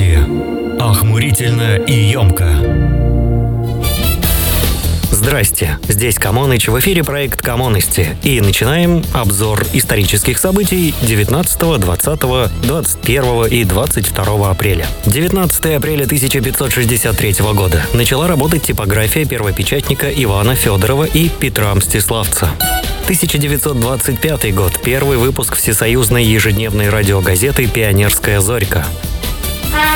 Новости. Охмурительно и емко. Здрасте, здесь Камоныч, в эфире проект Камонности. И начинаем обзор исторических событий 19, 20, 21 и 22 апреля. 19 апреля 1563 года начала работать типография первопечатника Ивана Федорова и Петра Мстиславца. 1925 год. Первый выпуск всесоюзной ежедневной радиогазеты «Пионерская зорька». Здравствуйте,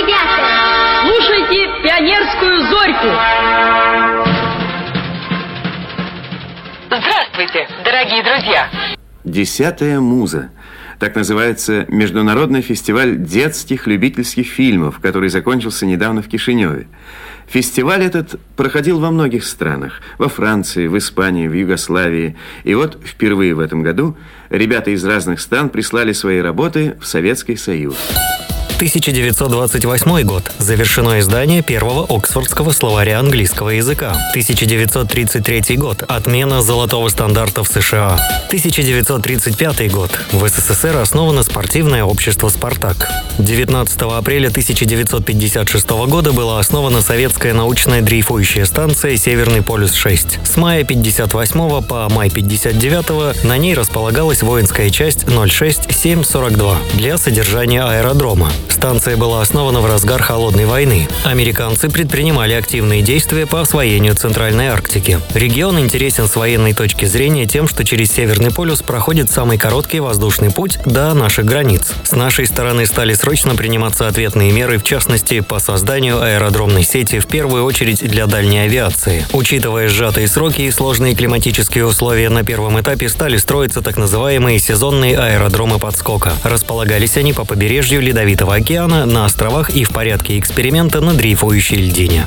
ребята! Слушайте пионерскую зорьку. Здравствуйте, дорогие друзья. «Десятая муза». Так называется международный фестиваль детских любительских фильмов, который закончился недавно в Кишиневе. Фестиваль этот проходил во многих странах. Во Франции, в Испании, в Югославии. И вот впервые в этом году ребята из разных стран прислали свои работы в Советский Союз. 1928 год. Завершено издание первого Оксфордского словаря английского языка. 1933 год. Отмена золотого стандарта в США. 1935 год. В СССР основано спортивное общество «Спартак». 19 апреля 1956 года была основана советская научная дрейфующая станция «Северный полюс-6». С мая 58 по май 59 на ней располагалась воинская часть 06742 для содержания аэродрома. Станция была основана в разгар Холодной войны. Американцы предпринимали активные действия по освоению Центральной Арктики. Регион интересен с военной точки зрения тем, что через Северный полюс проходит самый короткий воздушный путь до наших границ. С нашей стороны стали срочно приниматься ответные меры, в частности, по созданию аэродромной сети, в первую очередь для дальней авиации. Учитывая сжатые сроки и сложные климатические условия, на первом этапе стали строиться так называемые сезонные аэродромы подскока. Располагались они по побережью Ледовитого океана, на островах и в порядке эксперимента на дрейфующей льдине.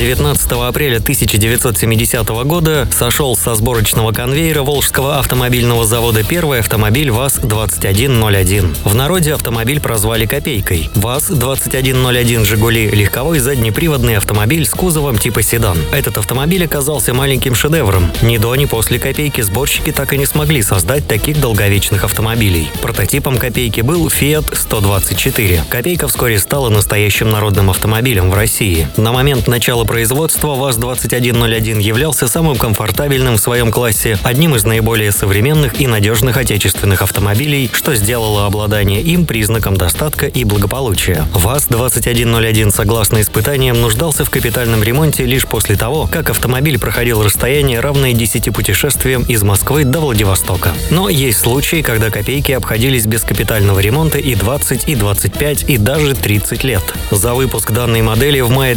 19 апреля 1970 года сошел со сборочного конвейера Волжского автомобильного завода первый автомобиль ВАЗ-2101. В народе автомобиль прозвали «Копейкой». ВАЗ-2101 «Жигули» – легковой заднеприводный автомобиль с кузовом типа седан. Этот автомобиль оказался маленьким шедевром. Ни до, ни после «Копейки» сборщики так и не смогли создать таких долговечных автомобилей. Прототипом «Копейки» был Fiat 124. «Копейка» вскоре стала настоящим народным автомобилем в России. На момент начала производства ВАЗ-2101 являлся самым комфортабельным в своем классе, одним из наиболее современных и надежных отечественных автомобилей, что сделало обладание им признаком достатка и благополучия. ВАЗ-2101, согласно испытаниям, нуждался в капитальном ремонте лишь после того, как автомобиль проходил расстояние, равное 10 путешествиям из Москвы до Владивостока. Но есть случаи, когда копейки обходились без капитального ремонта и 20, и 25, и даже 30 лет. За выпуск данной модели в мае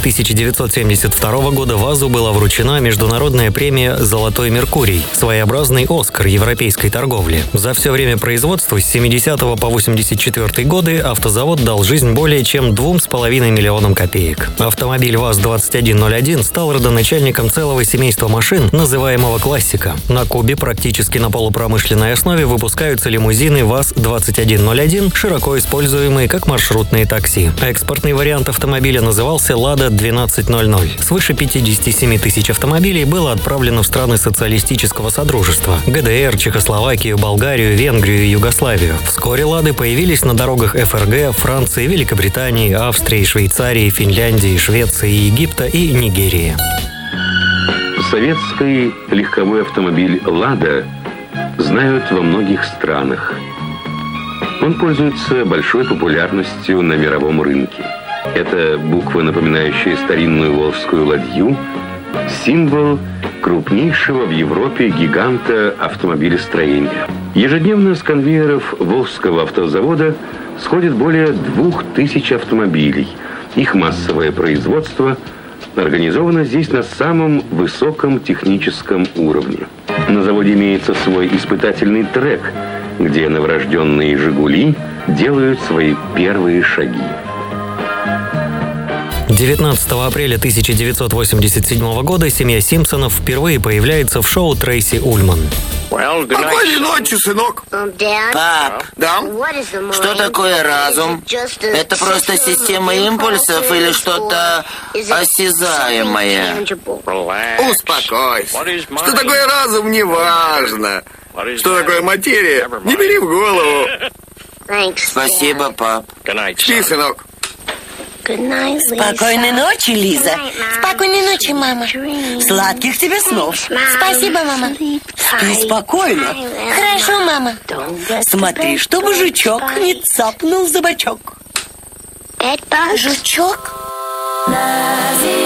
1972 года ВАЗу была вручена международная премия «Золотой Меркурий» – своеобразный «Оскар» европейской торговли. За все время производства с 70 по 84 годы автозавод дал жизнь более чем 2,5 миллионам копеек. Автомобиль ВАЗ-2101 стал родоначальником целого семейства машин, называемого «Классика». На Кубе практически на полупромышленной основе выпускаются лимузины ВАЗ-2101, широко используемые как маршрутные такси. Экспортный вариант автомобиля назывался «Лада 1200». Свыше 57 тысяч автомобилей было отправлено в страны социалистического содружества – ГДР, Чехословакию, Болгарию, Венгрию и Югославию. Вскоре «Лады» появились на дорогах ФРГ, Франции, Великобритании, Австрии, Швейцарии, Финляндии, Швеции, Египта и Нигерии. Советский легковой автомобиль «Лада» знают во многих странах. Он пользуется большой популярностью на мировом рынке. Это буква, напоминающая старинную волжскую ладью, символ крупнейшего в Европе гиганта автомобилестроения. Ежедневно с конвейеров Волжского автозавода сходит более двух тысяч автомобилей. Их массовое производство организовано здесь на самом высоком техническом уровне. На заводе имеется свой испытательный трек, где новорожденные «Жигули» делают свои первые шаги. 19 апреля 1987 года семья Симпсонов впервые появляется в шоу Трейси Ульман. Спокойной ночи, сынок. Пап, Да? что такое разум? Это просто система импульсов или что-то осязаемое? Успокойся. Что такое разум, не важно. Что такое материя, не бери в голову. Спасибо, пап. Спи, сынок. Спокойной ночи, Лиза. Спокойной ночи, мама. Сладких тебе снов. Спасибо, мама. Спи спокойно. Хорошо, мама. Смотри, чтобы жучок не цапнул за бочок. Жучок? Дайте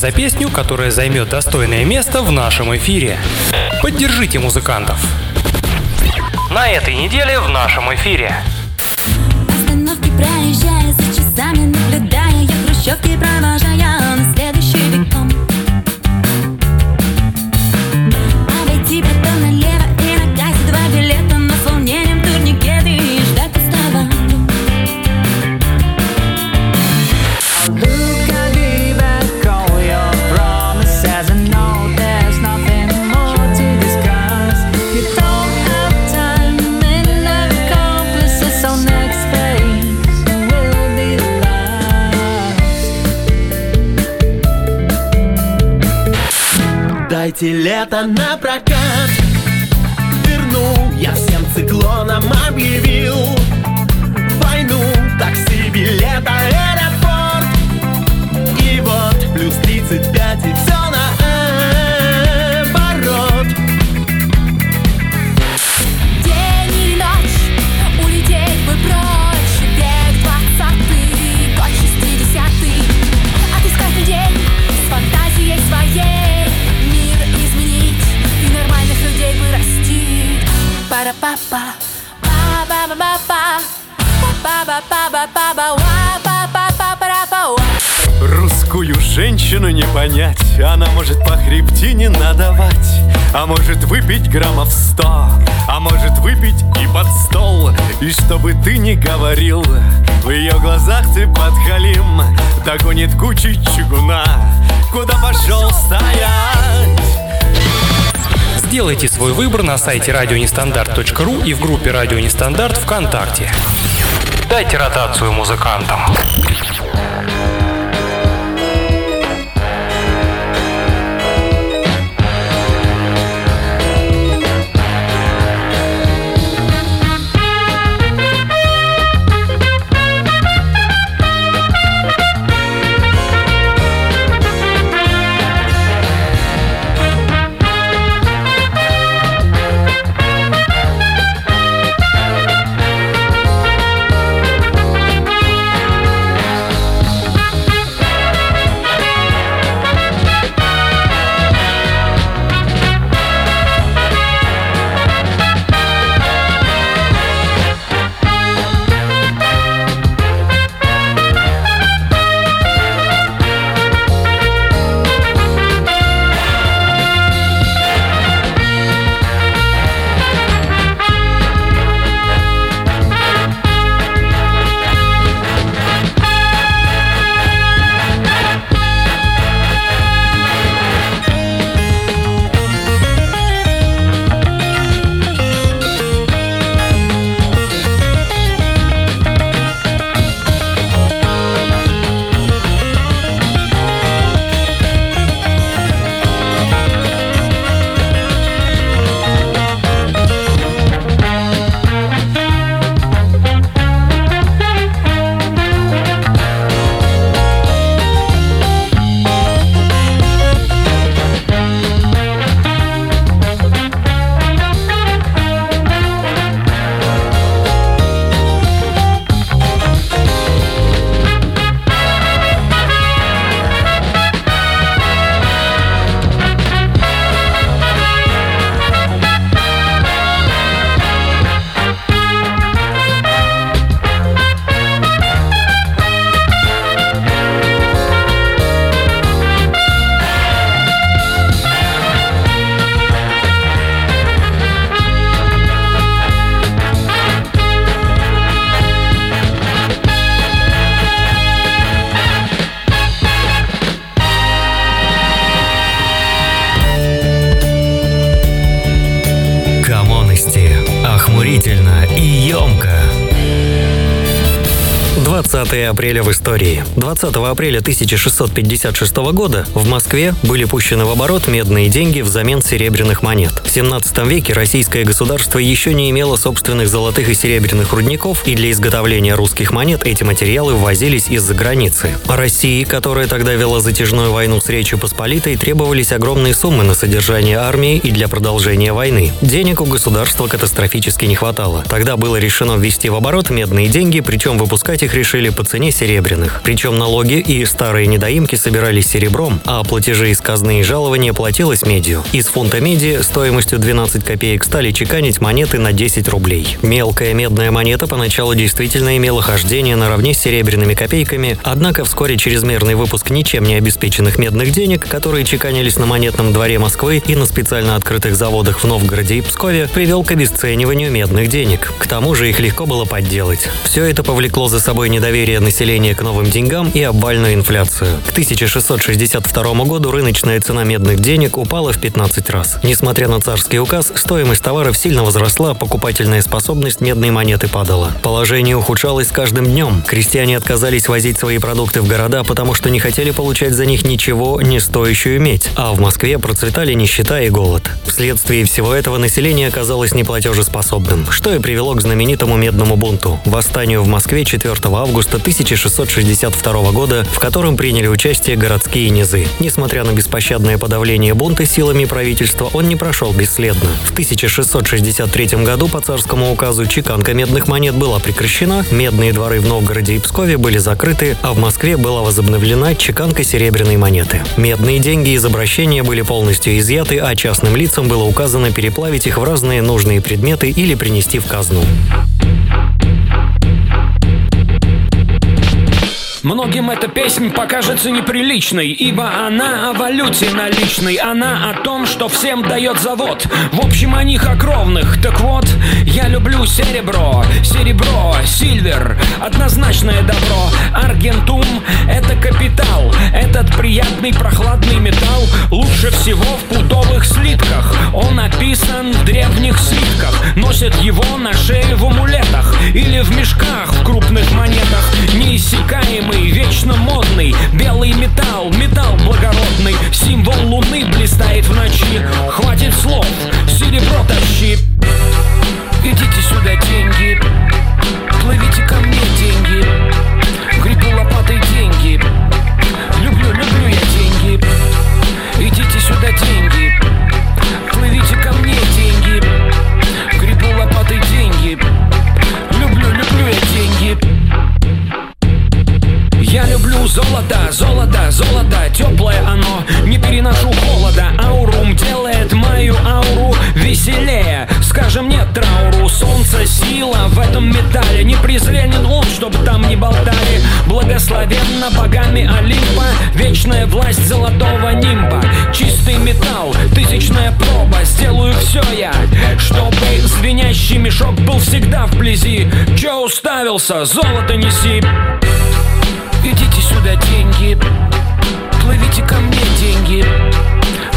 за песню, которая займет достойное место в нашем эфире. Поддержите музыкантов. На этой неделе в нашем эфире. Остановки проезжая за часами наблюдая Я хрущевки провожая лето на прокат Русскую женщину не понять. Она может по хребтине надавать. А может выпить граммов сто. А может выпить и под стол. И чтобы ты не говорил В ее глазах ты подхалим. Догонит кучи чугуна. Куда пошел стоять? Сделайте свой выбор на сайте радионестандарт.ру и в группе «Радио Нестандарт» ВКонтакте. Дайте ротацию музыкантам. 20 апреля в истории. 20 апреля 1656 года в Москве были пущены в оборот медные деньги взамен серебряных монет. В 17 веке российское государство еще не имело собственных золотых и серебряных рудников, и для изготовления русских монет эти материалы ввозились из-за границы. России, которая тогда вела затяжную войну с Речью Посполитой, требовались огромные суммы на содержание армии и для продолжения войны. Денег у государства катастрофически не хватало. Тогда было решено ввести в оборот медные деньги, причем выпускать их решили по цене серебряных. Причем налоги и старые недоимки собирались серебром, а платежи из казны и жалования платилось медью. Из фунта меди стоимостью 12 копеек стали чеканить монеты на 10 рублей. Мелкая медная монета поначалу действительно имела хождение наравне с серебряными копейками, однако вскоре чрезмерный выпуск ничем не обеспеченных медных денег, которые чеканились на монетном дворе Москвы и на специально открытых заводах в Новгороде и Пскове, привел к обесцениванию медных денег. К тому же их легко было подделать. Все это повлекло за собой недоверие населения к новым деньгам и обвальную инфляцию. К 1662 году рыночная цена медных денег упала в 15 раз. Несмотря на царский указ, стоимость товаров сильно возросла, покупательная способность медной монеты падала. Положение ухудшалось с каждым днем. Крестьяне отказались возить свои продукты в города, потому что не хотели получать за них ничего, не стоящую медь. А в Москве процветали нищета и голод. Вследствие всего этого население оказалось неплатежеспособным, что и привело к знаменитому медному бунту – восстанию в Москве 4 августа 1662 года, в котором приняли участие городские низы. Несмотря на беспощадное подавление бунта силами правительства, он не прошел бесследно. В 1663 году по царскому указу чеканка медных монет была прекращена, медные дворы в Новгороде и Пскове были закрыты, а в Москве была возобновлена чеканка серебряной монеты. Медные деньги из обращения были полностью изъяты, а частным лицам было указано переплавить их в разные нужные предметы или принести в казну. Многим эта песня покажется неприличной, ибо она о валюте наличной, она о том, что всем дает завод. В общем, о них о. Так вот, я люблю серебро, серебро, сильвер, однозначное добро. Аргентум — это капитал, этот приятный прохладный металл лучше всего в путовых слитках. Он описан в древних свитках, носят его на шее в амулетах или в мешках в крупных монетах. Неиссякаемый, вечно модный, белый металл, металл благородный, символ луны блистает в ночи. Хватит слов, серебро тащи. Идите сюда, деньги, плывите ко мне, золото, золото, золото, теплое оно, не переношу холода. Аурум делает мою ауру веселее. Скажем нет трауру, солнце сила в этом металле. Не презренен он, чтобы там не болтали. Благословенна богами Олимпа, вечная власть золотого нимба. Чистый металл, тысячная проба, сделаю все я, чтобы звенящий мешок был всегда вблизи. Че уставился, золото неси. Сюда, деньги. Плывите ко мне, деньги.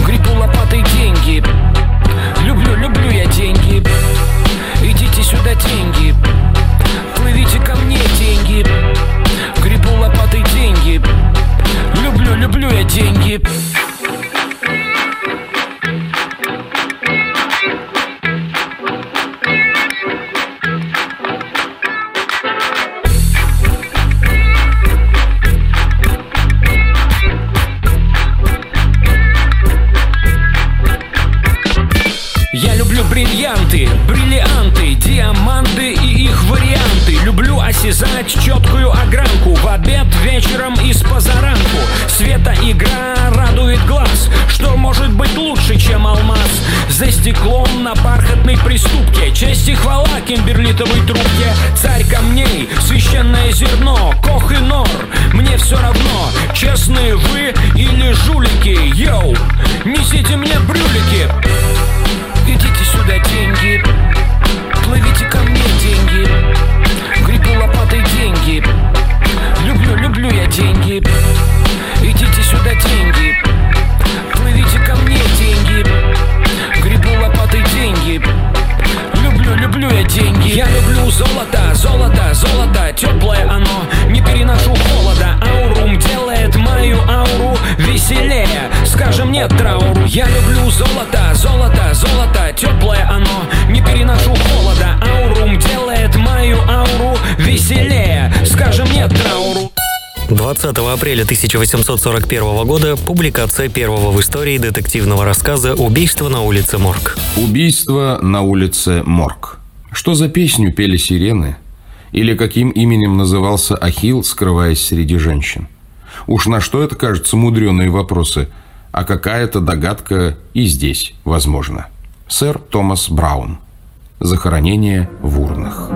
Гребу лопатой деньги. Люблю, люблю я деньги. Идите сюда, деньги. Плывите ко мне, деньги. Гребу лопатой деньги. Люблю, люблю я деньги Света игра радует глаз. Что может быть лучше, чем алмаз? За стеклом на бархатной приступке. Честь и хвала кимберлитовой трубке. Царь камней, священное зерно Кох и нор, мне все равно Честные вы или жулики. Йоу, несите мне брюлики. Идите сюда, деньги. Плывите ко мне, деньги. Гребу лопатой деньги. Люблю, люблю я деньги сюда деньги. Плывите ко мне, деньги. Грибу лопатой деньги. Люблю, люблю я деньги. Я люблю золото, золото, золото. Теплое оно, не переношу холода. Аурум делает мою ауру веселее. Скажем нет трауру. Я люблю золото, золото, золото. Теплое оно, не переношу холода. Аурум делает мою ауру веселее. Скажем нет трауру. 20 апреля 1841 года публикация первого в истории детективного рассказа «Убийство на улице Морг». Убийство на улице Морг. Что за песню пели сирены? Или каким именем назывался Ахилл, скрываясь среди женщин? Уж на что это кажутся мудреные вопросы, а какая-то догадка и здесь возможна. Сэр Томас Браун. Захоронение в урнах.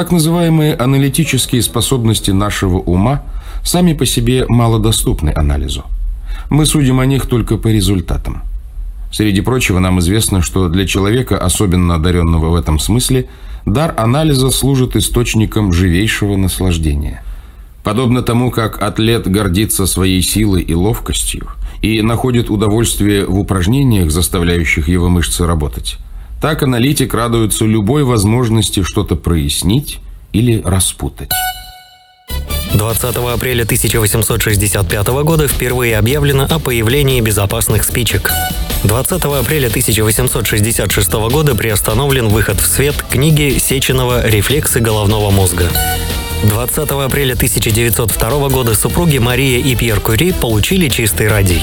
Так называемые аналитические способности нашего ума сами по себе малодоступны анализу. Мы судим о них только по результатам. Среди прочего, нам известно, что для человека, особенно одаренного в этом смысле, дар анализа служит источником живейшего наслаждения. Подобно тому, как атлет гордится своей силой и ловкостью и находит удовольствие в упражнениях, заставляющих его мышцы работать, так аналитик радуется любой возможности что-то прояснить или распутать. 20 апреля 1865 года впервые объявлено о появлении безопасных спичек. 20 апреля 1866 года приостановлен выход в свет книги Сеченова «Рефлексы головного мозга». 20 апреля 1902 года супруги Мария и Пьер Кюри получили чистый радий.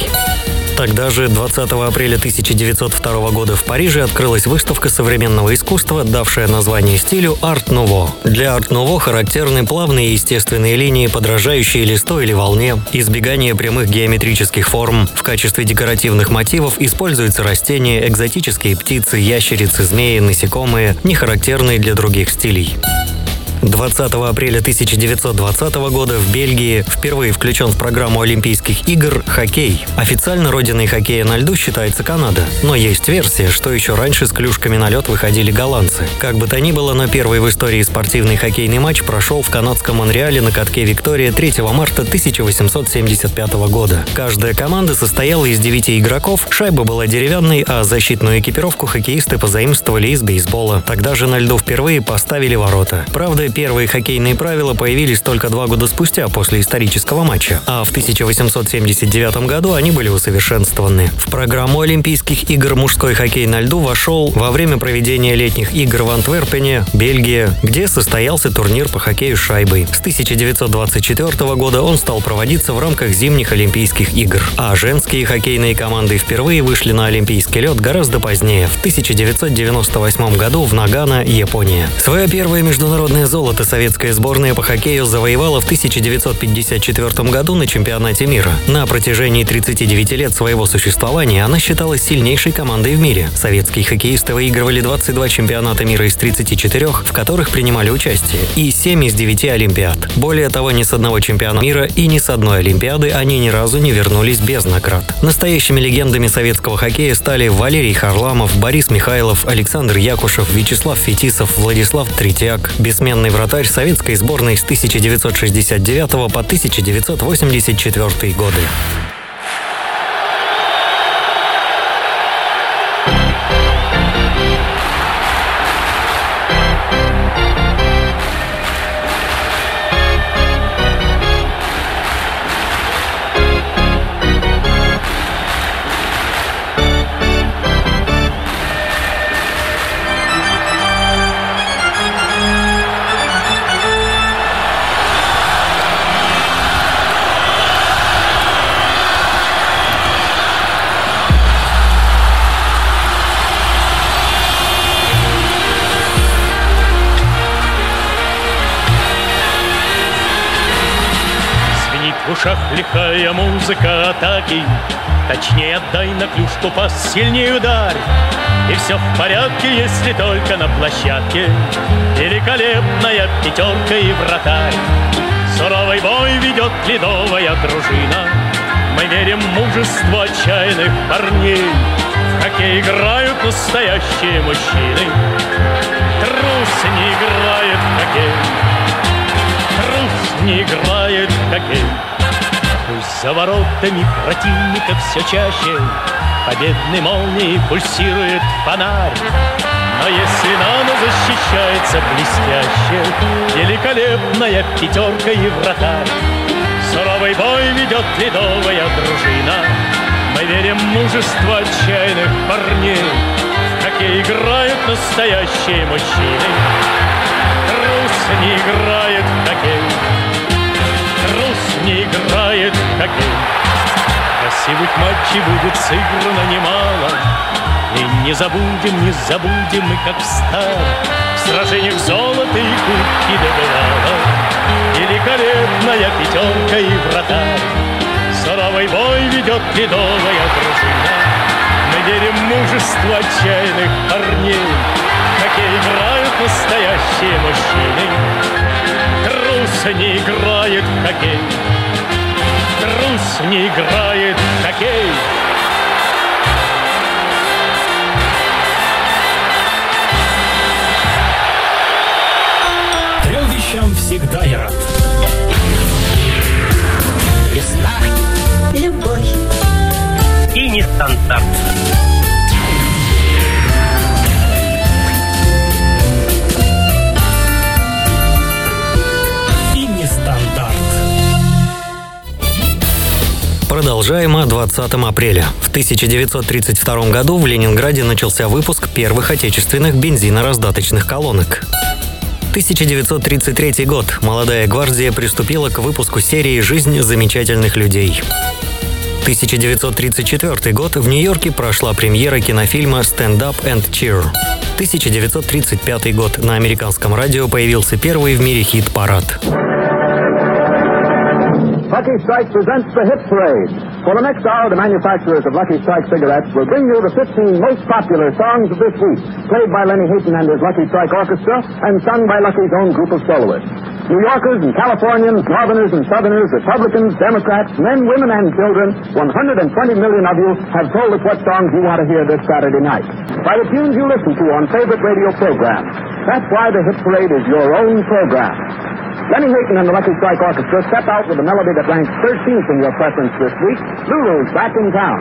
Тогда же, 20 апреля 1902 года в Париже открылась выставка современного искусства, давшая название стилю «Арт Нуво». Для «Арт Нуво» характерны плавные естественные линии, подражающие листу или волне, избегание прямых геометрических форм. В качестве декоративных мотивов используются растения, экзотические птицы, ящерицы, змеи, насекомые, не характерные для других стилей. 20 апреля 1920 года в Бельгии впервые включен в программу Олимпийских игр хоккей. Официально родиной хоккея на льду считается Канада, но есть версия, что еще раньше с клюшками на лед выходили голландцы. Как бы то ни было, но первый в истории спортивный хоккейный матч прошел в канадском Монреале на катке Виктория 3 марта 1875 года. Каждая команда состояла из 9 игроков, шайба была деревянной, а защитную экипировку хоккеисты позаимствовали из бейсбола. Тогда же на льду впервые поставили ворота. Правда, первые хоккейные правила появились только два года спустя после исторического матча, а в 1879 году они были усовершенствованы. В программу Олимпийских игр мужской хоккей на льду вошел во время проведения летних игр в Антверпене, Бельгия, где состоялся турнир по хоккею с шайбой. С 1924 года он стал проводиться в рамках зимних Олимпийских игр, а женские хоккейные команды впервые вышли на олимпийский лед гораздо позднее, в 1998 году в Нагано, Япония. Свое первое международное золото советская сборная по хоккею завоевала в 1954 году на чемпионате мира. На протяжении 39 лет своего существования она считалась сильнейшей командой в мире. Советские хоккеисты выигрывали 22 чемпионата мира из 34, в которых принимали участие, и 7 из 9 Олимпиад. Более того, ни с одного чемпионата мира и ни с одной Олимпиады они ни разу не вернулись без наград. Настоящими легендами советского хоккея стали Валерий Харламов, Борис Михайлов, Александр Якушев, Вячеслав Фетисов, Владислав Третьяк, бессменный вратарь советской сборной с 1969 по 1984 годы. Лихая музыка атаки Точнее отдай на клюшку пас, сильнее ударь. И все в порядке, если только на площадке. Великолепная пятерка и вратарь. Суровый бой ведет ледовая дружина. Мы верим в мужество отчаянных парней. В хоккей играют настоящие мужчины. Трус не играет в хоккей. Трус не играет в хоккей за воротами противника все чаще. Победной молнией пульсирует фонарь. Но если нано защищается блестяще, Великолепная пятерка и вратарь, Суровый бой ведет ледовая дружина, Мы верим в мужество отчаянных парней, Как и играют настоящие мужчины. Трус не играет в хоккей, Трус не играет в хоккей. Красивых матчей будет сыграно немало, И не забудем, не забудем мы, как в старом, В сражениях золото и кубки добывала. Великолепная пятерка и вратарь, Суровый бой ведет ледовая дружина. Мы верим мужество отчаянных парней, Как и играют настоящие мужчины. Трус не играет в хоккей, Не играет в хоккей. Трем вещам всегда я рад. Весна, любовь И нестандарт. Продолжаем о 20 апреля. В 1932 году в Ленинграде начался выпуск первых отечественных бензинораздаточных колонок. 1933 год. Молодая гвардия приступила к выпуску серии «Жизнь замечательных людей». 1934 год. В Нью-Йорке прошла премьера кинофильма «Stand Up and Cheer». 1935 год. На американском радио появился первый в мире хит-парад. Lucky Strike presents the Hit Parade. For the next hour, the manufacturers of Lucky Strike cigarettes will bring you the 15 most popular songs of this week, played by Lenny Hayton and his Lucky Strike Orchestra, and sung by Lucky's own group of soloists. New Yorkers and Californians, Northerners and Southerners, Republicans, Democrats, men, women, and children, 120 million of you have told us what songs you want to hear this Saturday night. By the tunes you listen to on favorite radio programs. That's why the Hit Parade is your own program. Lenny Hayton and the Lucky Strike Orchestra step out with a melody that ranks 13th in your preference this week. Lulu's back in town.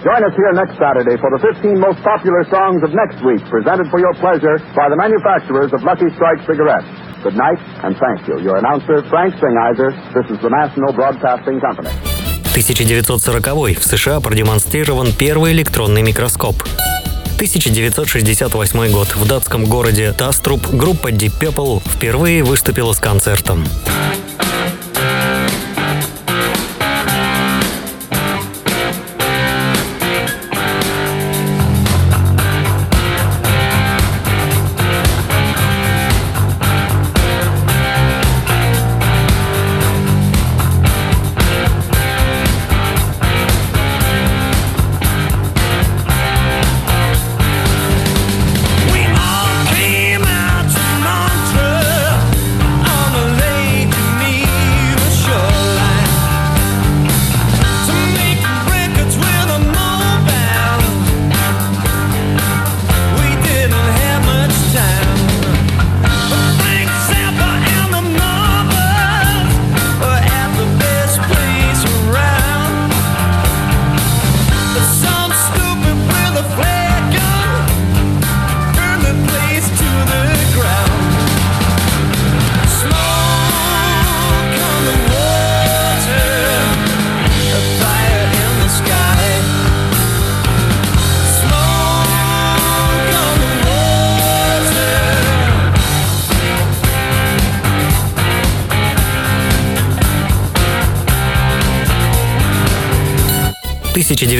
Join us here next Saturday for the 15 most popular songs of next week, presented for your pleasure by the manufacturers of Lucky Strike cigarettes. Good night and thank you. Your announcer, Frank Singheiser. This is the National Broadcasting Company. 1940 в США продемонстрирован первый электронный микроскоп. 1968 год. В датском городе Таструб группа Deep Purple впервые выступила с концертом.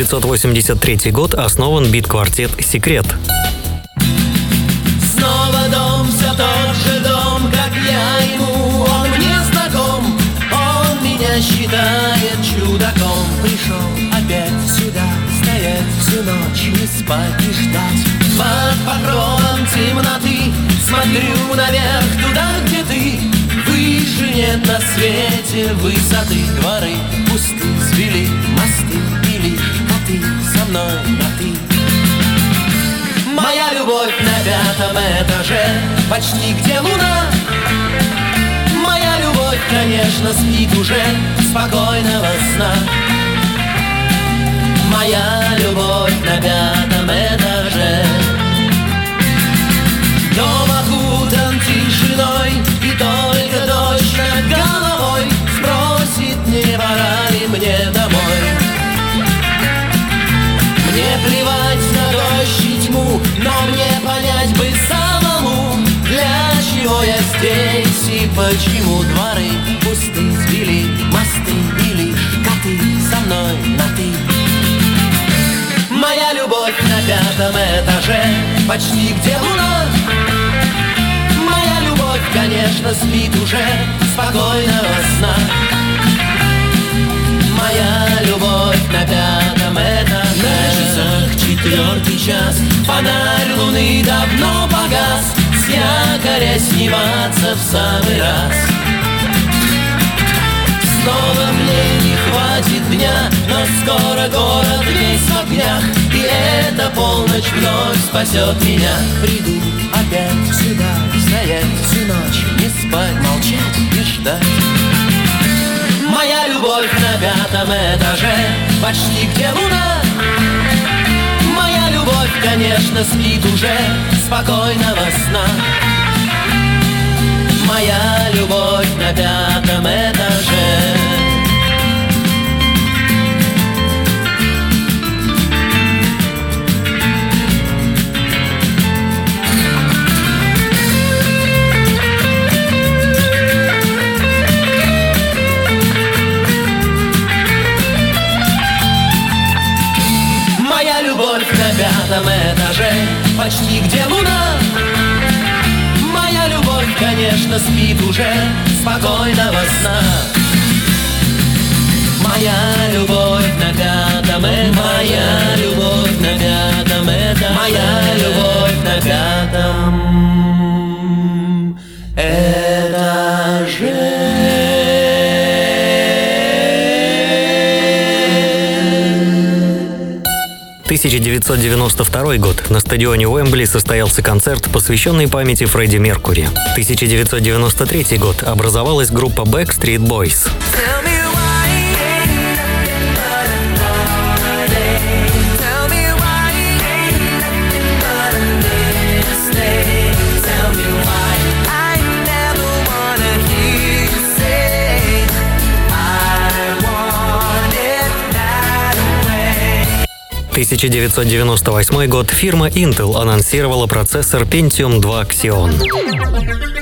1983 год основан бит-квартет «Секрет». Снова дом, все тот же дом, как я ему, он мне знаком, он меня считает чудаком. Пришел опять сюда, стоять всю ночь, не спать и ждать. Под покровом темноты смотрю наверх, туда, где ты. Выше нет на свете высоты, дворы пусты, свели мосты, и мной на ты. Моя любовь на пятом этаже, почти где луна. Моя любовь, конечно, спит уже спокойного сна. Моя любовь на пятом этаже. Дом окутан тишиной, здесь и почему дворы пусты, сбили мосты и лишь коты со мной на ты. Моя любовь на пятом этаже, почти где луна. Моя любовь, конечно, спит уже спокойного сна. Моя любовь на пятом этаже. На часах четвертый час, фонарь луны давно погас, якоря сниматься в самый раз. Снова мне не хватит дня, но скоро город весь в огнях, и эта полночь вновь спасет меня. Приду опять сюда, стоять всю ночь, не спать, молчать и ждать. Моя любовь на пятом этаже, почти где луна. Конечно, спит уже спокойного сна. Моя любовь на пятом 1992 год. На стадионе Уэмбли состоялся концерт, посвященный памяти Фредди Меркури. 1993 год. Образовалась группа Backstreet Boys. 1998 год фирма Intel анонсировала процессор Pentium 2 Xeon.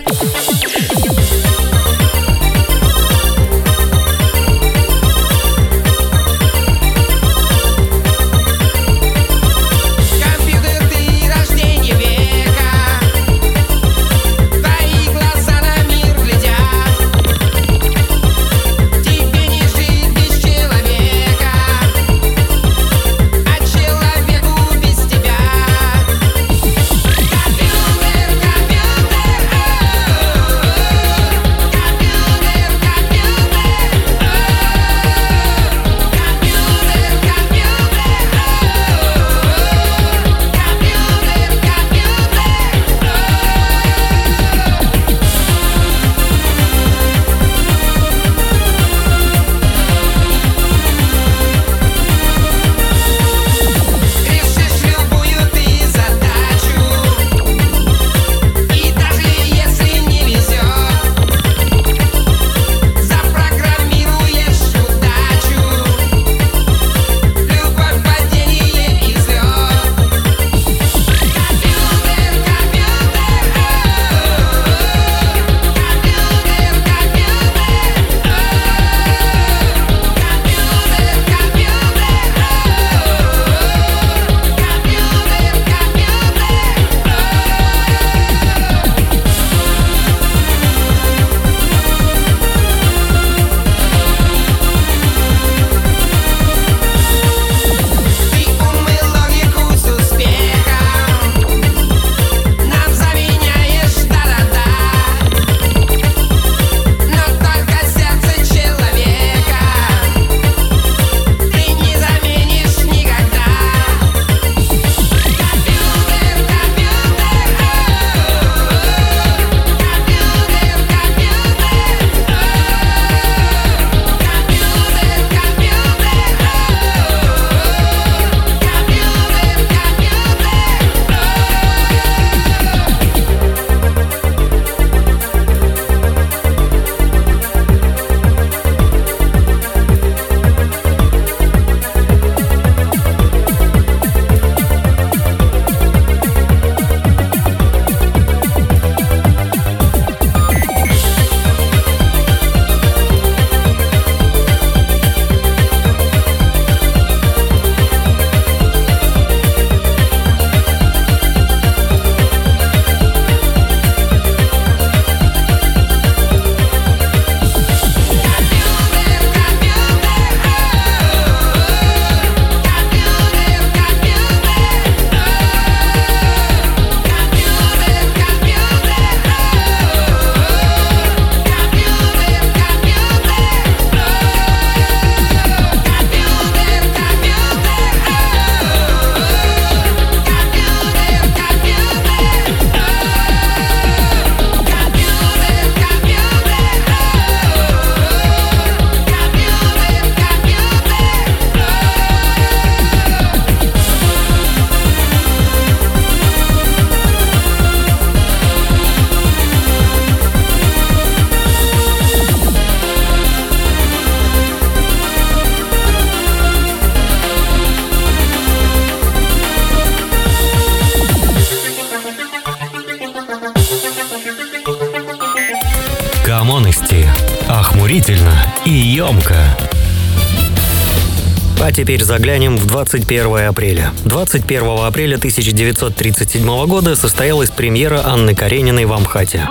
Теперь заглянем в 21 апреля. 21 апреля 1937 года состоялась премьера Анны Карениной в Амхате.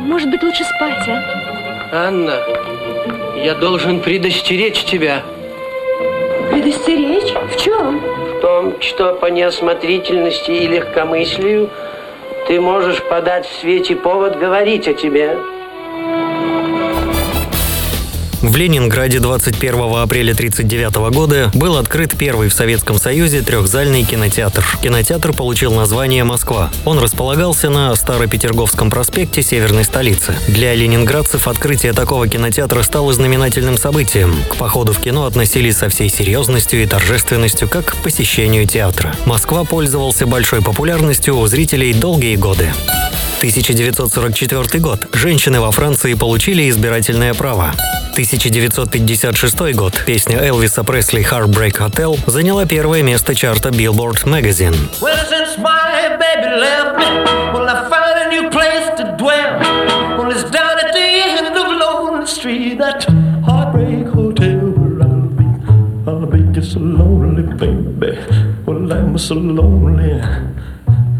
Может быть, лучше спать, а? Анна, я должен предостеречь тебя Предостеречь? В чем? в том, что по неосмотрительности и легкомыслию ты можешь подать в свете повод говорить о тебе. В Ленинграде 21 апреля 1939 года был открыт первый в Советском Союзе трехзальный кинотеатр. Кинотеатр получил название «Москва». Он располагался на Старопетерговском проспекте северной столицы. Для ленинградцев открытие такого кинотеатра стало знаменательным событием. К походу в кино относились со всей серьезностью и торжественностью, как к посещению театра. Москва пользовался большой популярностью у зрителей долгие годы. 1944 год. Женщины во Франции получили избирательное право. 1956 год. Песня Элвиса Пресли «Heartbreak Hotel» заняла первое место чарта Billboard Magazine. Well, since my baby left me, well, I found a new place to dwell. Well, it's down at the end of Lonely Street, that heartbreak hotel where I'll be. I'll be just so lonely, baby. Well, I'm so lonely.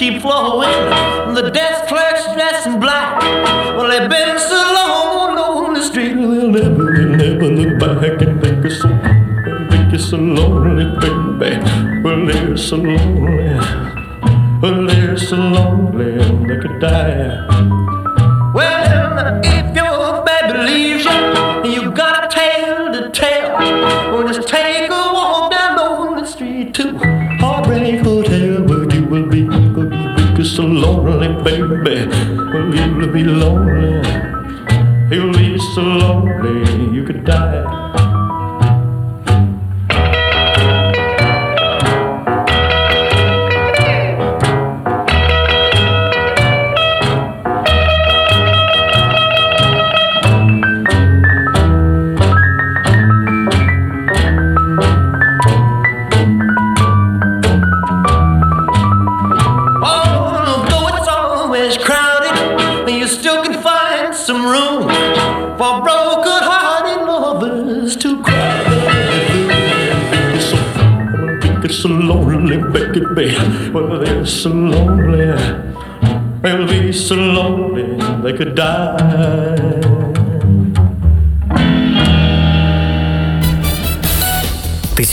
Tears keep flowing, the desk clerk's dressed in black. Well, they've been so long on the street, they'll never, they'll never look back and think it's so, think it's so lonely, baby. Well, they're so lonely, well, they're so lonely, they could die. Lonely, you'll be so lonely, you could die.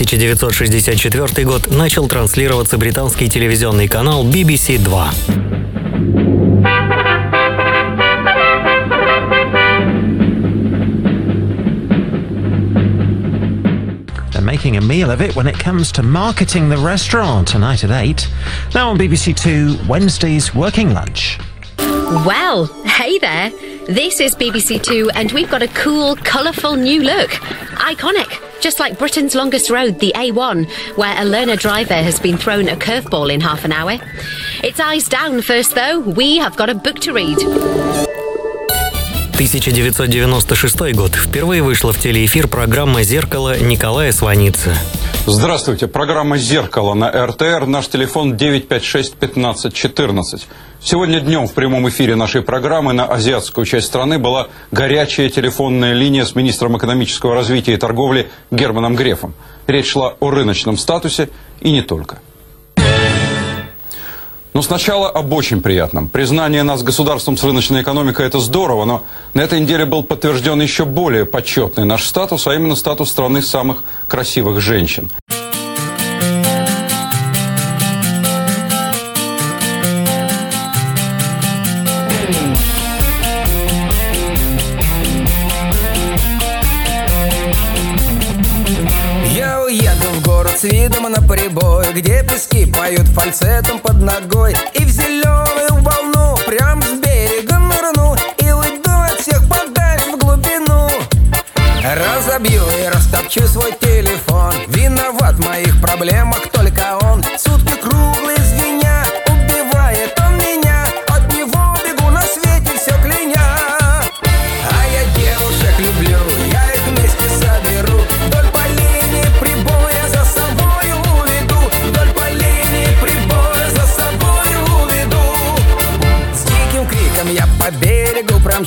1964 год начал транслироваться британский телевизионный канал BBC 2. They're making a meal of it when it comes to marketing the restaurant tonight at 8. Now on BBC Two, Wednesday's Working Lunch. Well, hey there. This is BBC Two, and we've got a cool, colourful new look. Iconic. Just like Britain's longest road, the A1, where a learner driver has been thrown a curveball in half an hour. It's eyes down first, though. We have got a book to read. 1996 год. Впервые вышла в телеэфир программа «Зеркало» Николая Сваницы. Здравствуйте. Программа «Зеркало» на РТР. Наш телефон 956-1514. Сегодня днем в прямом эфире нашей программы на азиатскую часть страны была горячая телефонная линия с министром экономического развития и торговли Германом Грефом. Речь шла о рыночном статусе и не только. Но сначала об очень приятном. Признание нас государством с рыночной экономикой – это здорово, но на этой неделе был подтвержден еще более почетный наш статус, а именно статус страны самых красивых женщин. где пески поют фальцетом под ногой И в зеленую волну прям с берега нырну И уйду от всех подальше в глубину. Разобью и растопчу свой телефон Виноват в моих проблемах только он. Сутки круг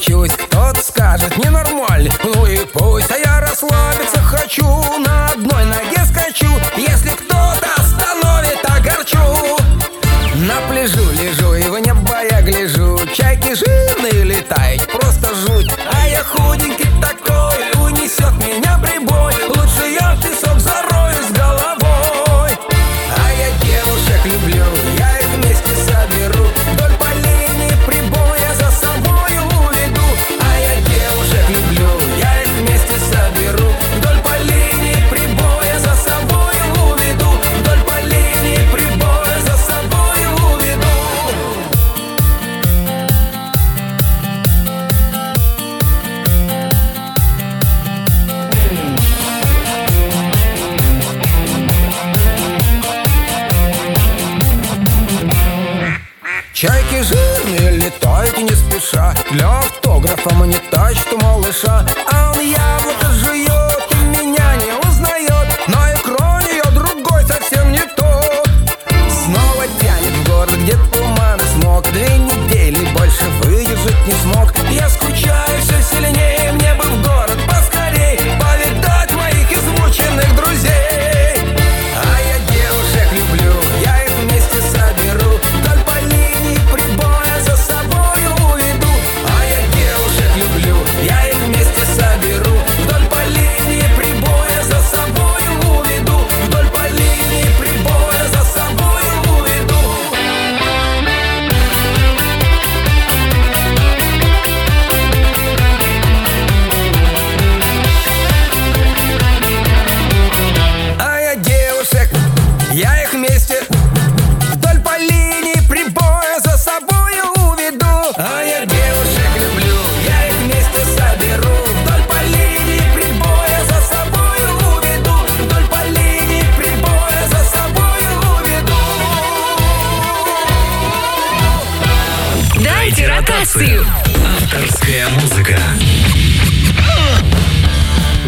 промчусь Кто-то скажет ненормально Ну и пусть, а я расслабиться хочу На одной ноге скачу Если кто-то остановит, огорчу На пляжу лежу и в небо я гляжу Чайки жирные летают,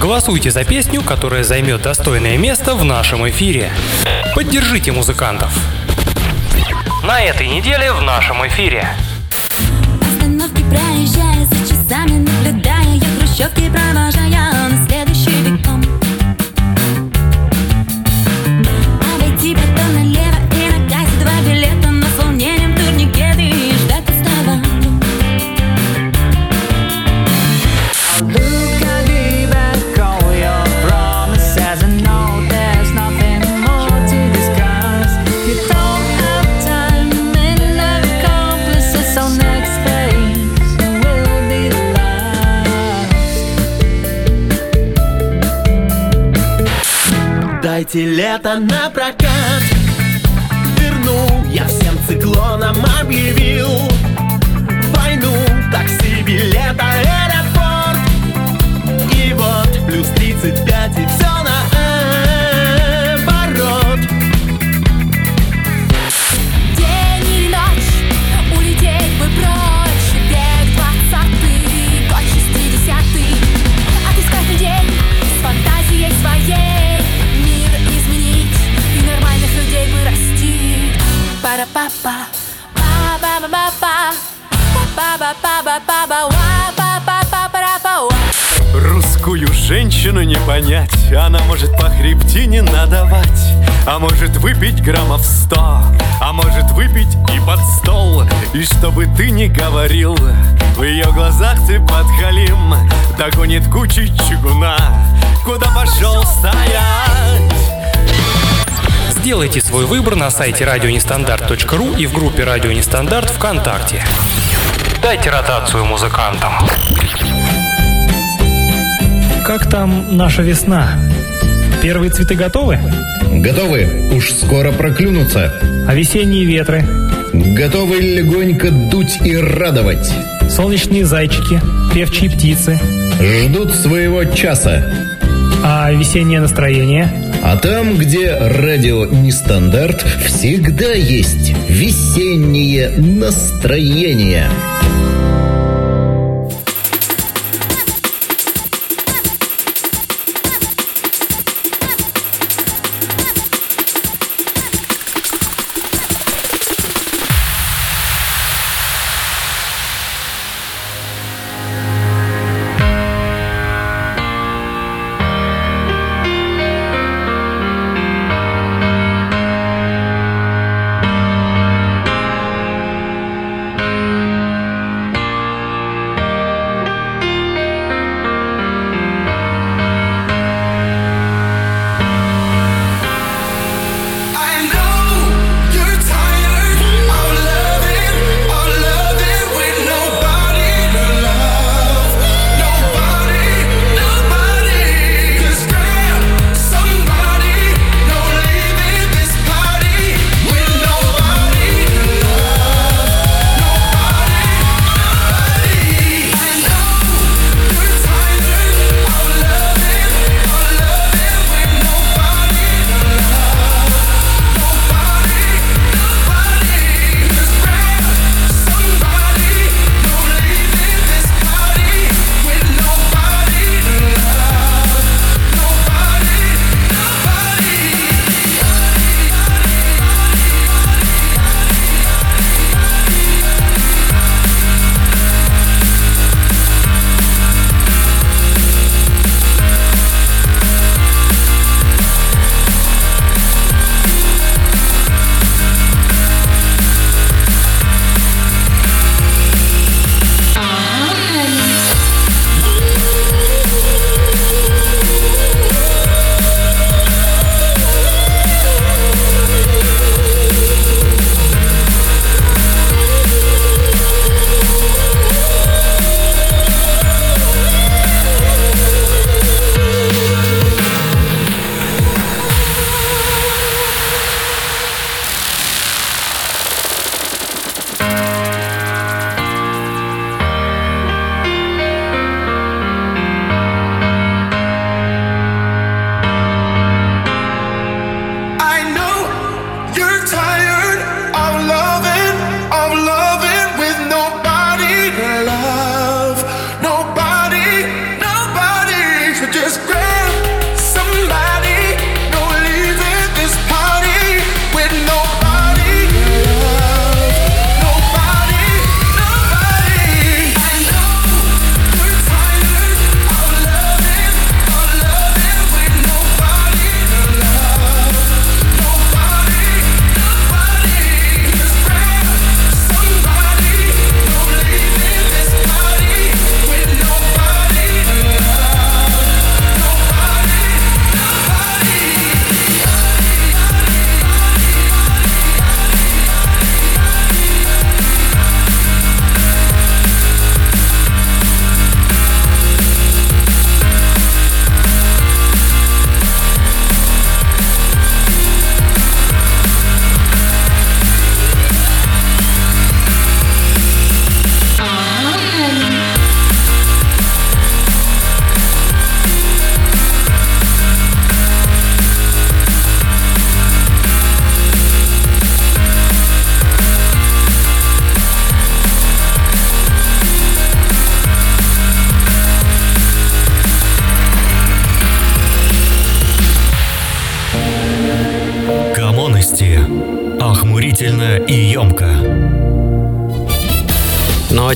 Голосуйте за песню, которая займет достойное место в нашем эфире. Поддержите музыкантов. На этой неделе в нашем эфире. Остановки проезжая за часами наблюдая Я хрущевки провожая на следующий веком Дайте лето на прокат Верну, я всем циклоном объявил. Войну, такси, билет, аэропорт. И вот плюс 35 и все Русскую женщину не понять. Она может по хребтине надавать. А может выпить граммов сто. А может выпить и под стол. И чтобы ты не говорил В ее глазах ты подхалим. Догонит кучи чугуна. Куда пошел стоять? Сделайте свой выбор на сайте радионестандарт.ру и в группе «Радио Нестандарт» ВКонтакте. Дайте ротацию музыкантам. Как там наша весна? Первые цветы готовы? Готовы, уж скоро проклюнутся. А весенние ветры? Готовы легонько дуть и радовать. Солнечные зайчики, певчие птицы. Ждут своего часа. А весеннее настроение? А там, где радио нестандарт, всегда есть весеннее настроение.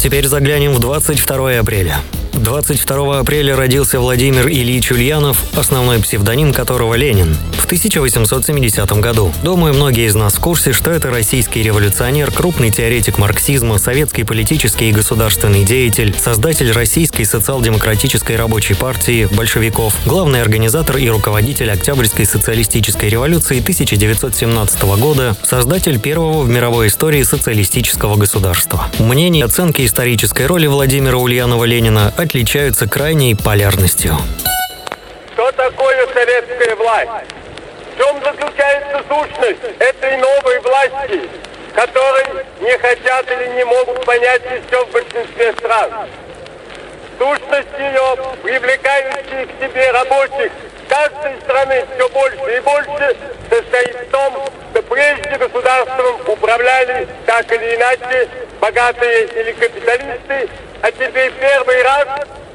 Теперь заглянем в 22 апреля. 22 апреля родился Владимир Ильич Ульянов, основной псевдоним которого Ленин, 1870 году. Думаю, многие из нас в курсе, что это российский революционер, крупный теоретик марксизма, советский политический и государственный деятель, создатель Российской социал-демократической рабочей партии, большевиков, главный организатор и руководитель Октябрьской социалистической революции 1917 года, создатель первого в мировой истории социалистического государства. Мнения и оценки исторической роли Владимира Ульянова-Ленина отличаются крайней полярностью. Что такое советская власть? В чем заключается сущность этой новой власти, которой не хотят или не могут понять еще в большинстве стран? Сущность ее, привлекающая к себе рабочих каждой страны все больше и больше, состоит в том, что прежде государством управляли так или иначе богатые или капиталисты, а теперь первый раз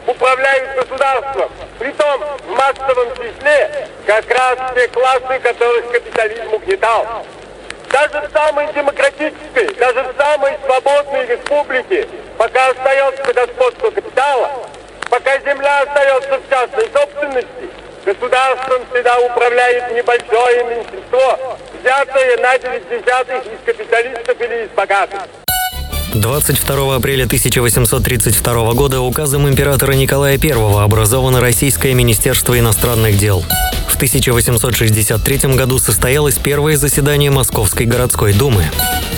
управляют государством. Притом в массовом числе те классы, которых капитализм угнетал. Даже в самой демократической, даже в самой свободной республике, пока остается господство капитала, пока земля остается в частной собственности, государством всегда управляет небольшое меньшинство, взятое на 90 из капиталистов или из богатых. 22 апреля 1832 года указом императора Николая I образовано Российское Министерство иностранных дел. В 1863 году состоялось первое заседание Московской городской думы.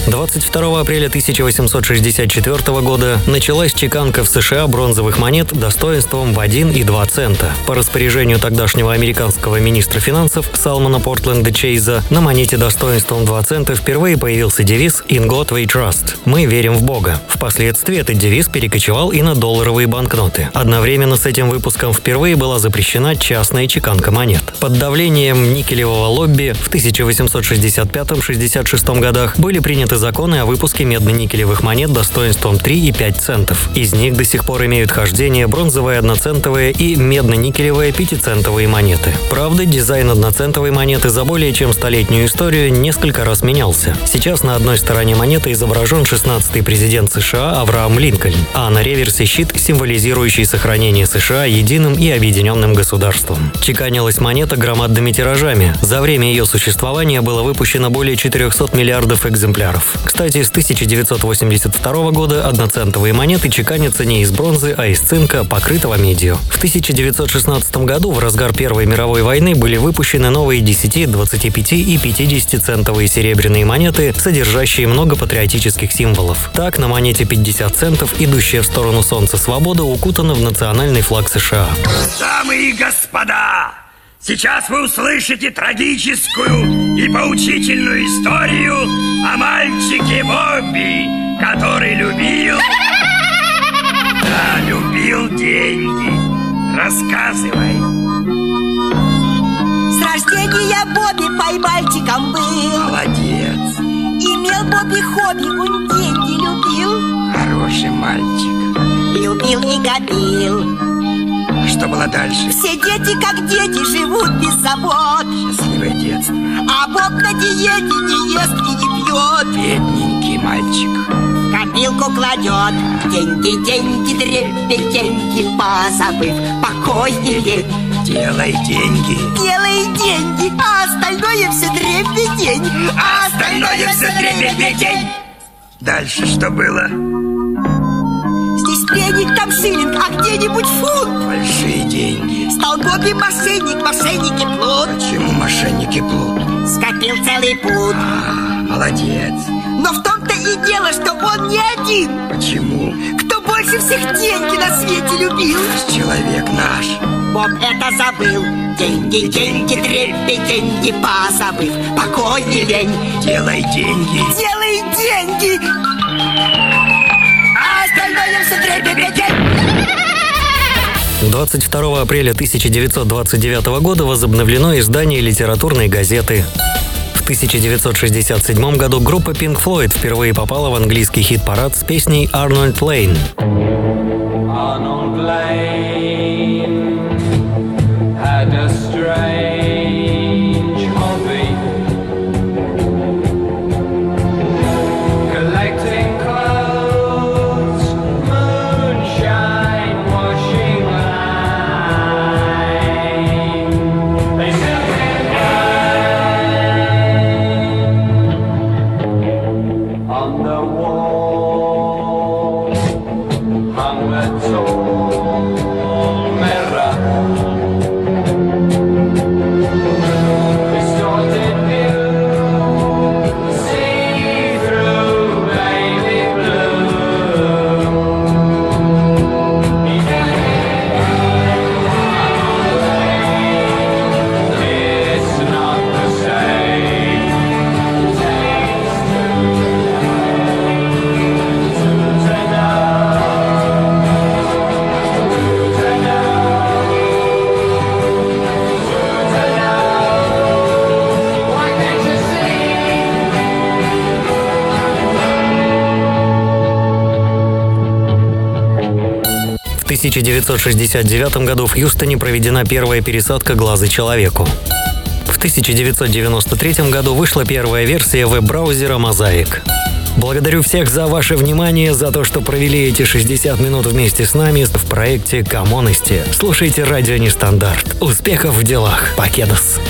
22 апреля 1864 года началась чеканка в США бронзовых монет достоинством в 1 и 2 цента. По распоряжению тогдашнего американского министра финансов Салмана Портленда Чейза на монете достоинством 2 цента впервые появился девиз «In God we trust» – «Мы верим в Бога». Впоследствии этот девиз перекочевал и на долларовые банкноты. Одновременно с этим выпуском впервые была запрещена частная чеканка монет. Под давлением никелевого лобби в 1865-66 годах были приняты законы о выпуске медно-никелевых монет достоинством 3 и 5 центов. Из них до сих пор имеют хождение бронзовые одноцентовые и медно-никелевые пятицентовые монеты. Правда, дизайн одноцентовой монеты за более чем столетнюю историю несколько раз менялся. Сейчас на одной стороне монеты изображен 16-й президент США Авраам Линкольн, а на реверсе щит, символизирующий сохранение США единым и объединенным государством. Чеканилась монета громадными тиражами. За время ее существования было выпущено более 400 миллиардов экземпляров. Кстати, с 1982 года одноцентовые монеты чеканятся не из бронзы, а из цинка, покрытого медью. В 1916 году, в разгар Первой мировой войны, были выпущены новые 10, 25 и 50 центовые серебряные монеты, содержащие много патриотических символов. Так, на монете 50 центов, идущая в сторону солнца свобода, укутана в национальный флаг США. Дамы и господа, сейчас вы услышите трагическую и поучительную историю о мальчике Бобби, который любил... Да, любил деньги. Рассказывай. С рождения Бобби поймальчиком был Молодец. Имел Бобби хобби, он деньги любил Хороший мальчик. Любил и гобил что было дальше? Все дети как дети живут без забот Счастливое детство. А Боб на диете не ест и не пьет Бедненький мальчик. Копилку кладет Деньги, деньги, дребеденьги Позабыв покой и лень Делай деньги. Делай деньги, а остальное все дребедень А остальное все дребедень. Дальше что было? Пеник, там шиллинг, а где-нибудь фунт Большие деньги. Стал Бобби мошенник, мошенники плут Почему мошенники плут? Скопил целый пуд Молодец. Но в том-то и дело, что он не один Почему? Кто больше всех деньги на свете любил Человек наш. Боб это забыл Деньги, деньги, трепи, деньги Позабыв покой и лень Делай деньги. Делай деньги А остальное все дребедень 22 апреля 1929 года возобновлено издание литературной газеты. В 1967 году группа Pink Floyd впервые попала в английский хит-парад с песней «Arnold Lane». Arnold Lane 1969 году в Хьюстоне проведена первая пересадка глаза человеку. В 1993 году вышла первая версия веб-браузера Mosaic. Благодарю всех за ваше внимание, за то, что провели эти 60 минут вместе с нами в проекте Комонности. Слушайте радио Нестандарт. Успехов в делах. Покедос.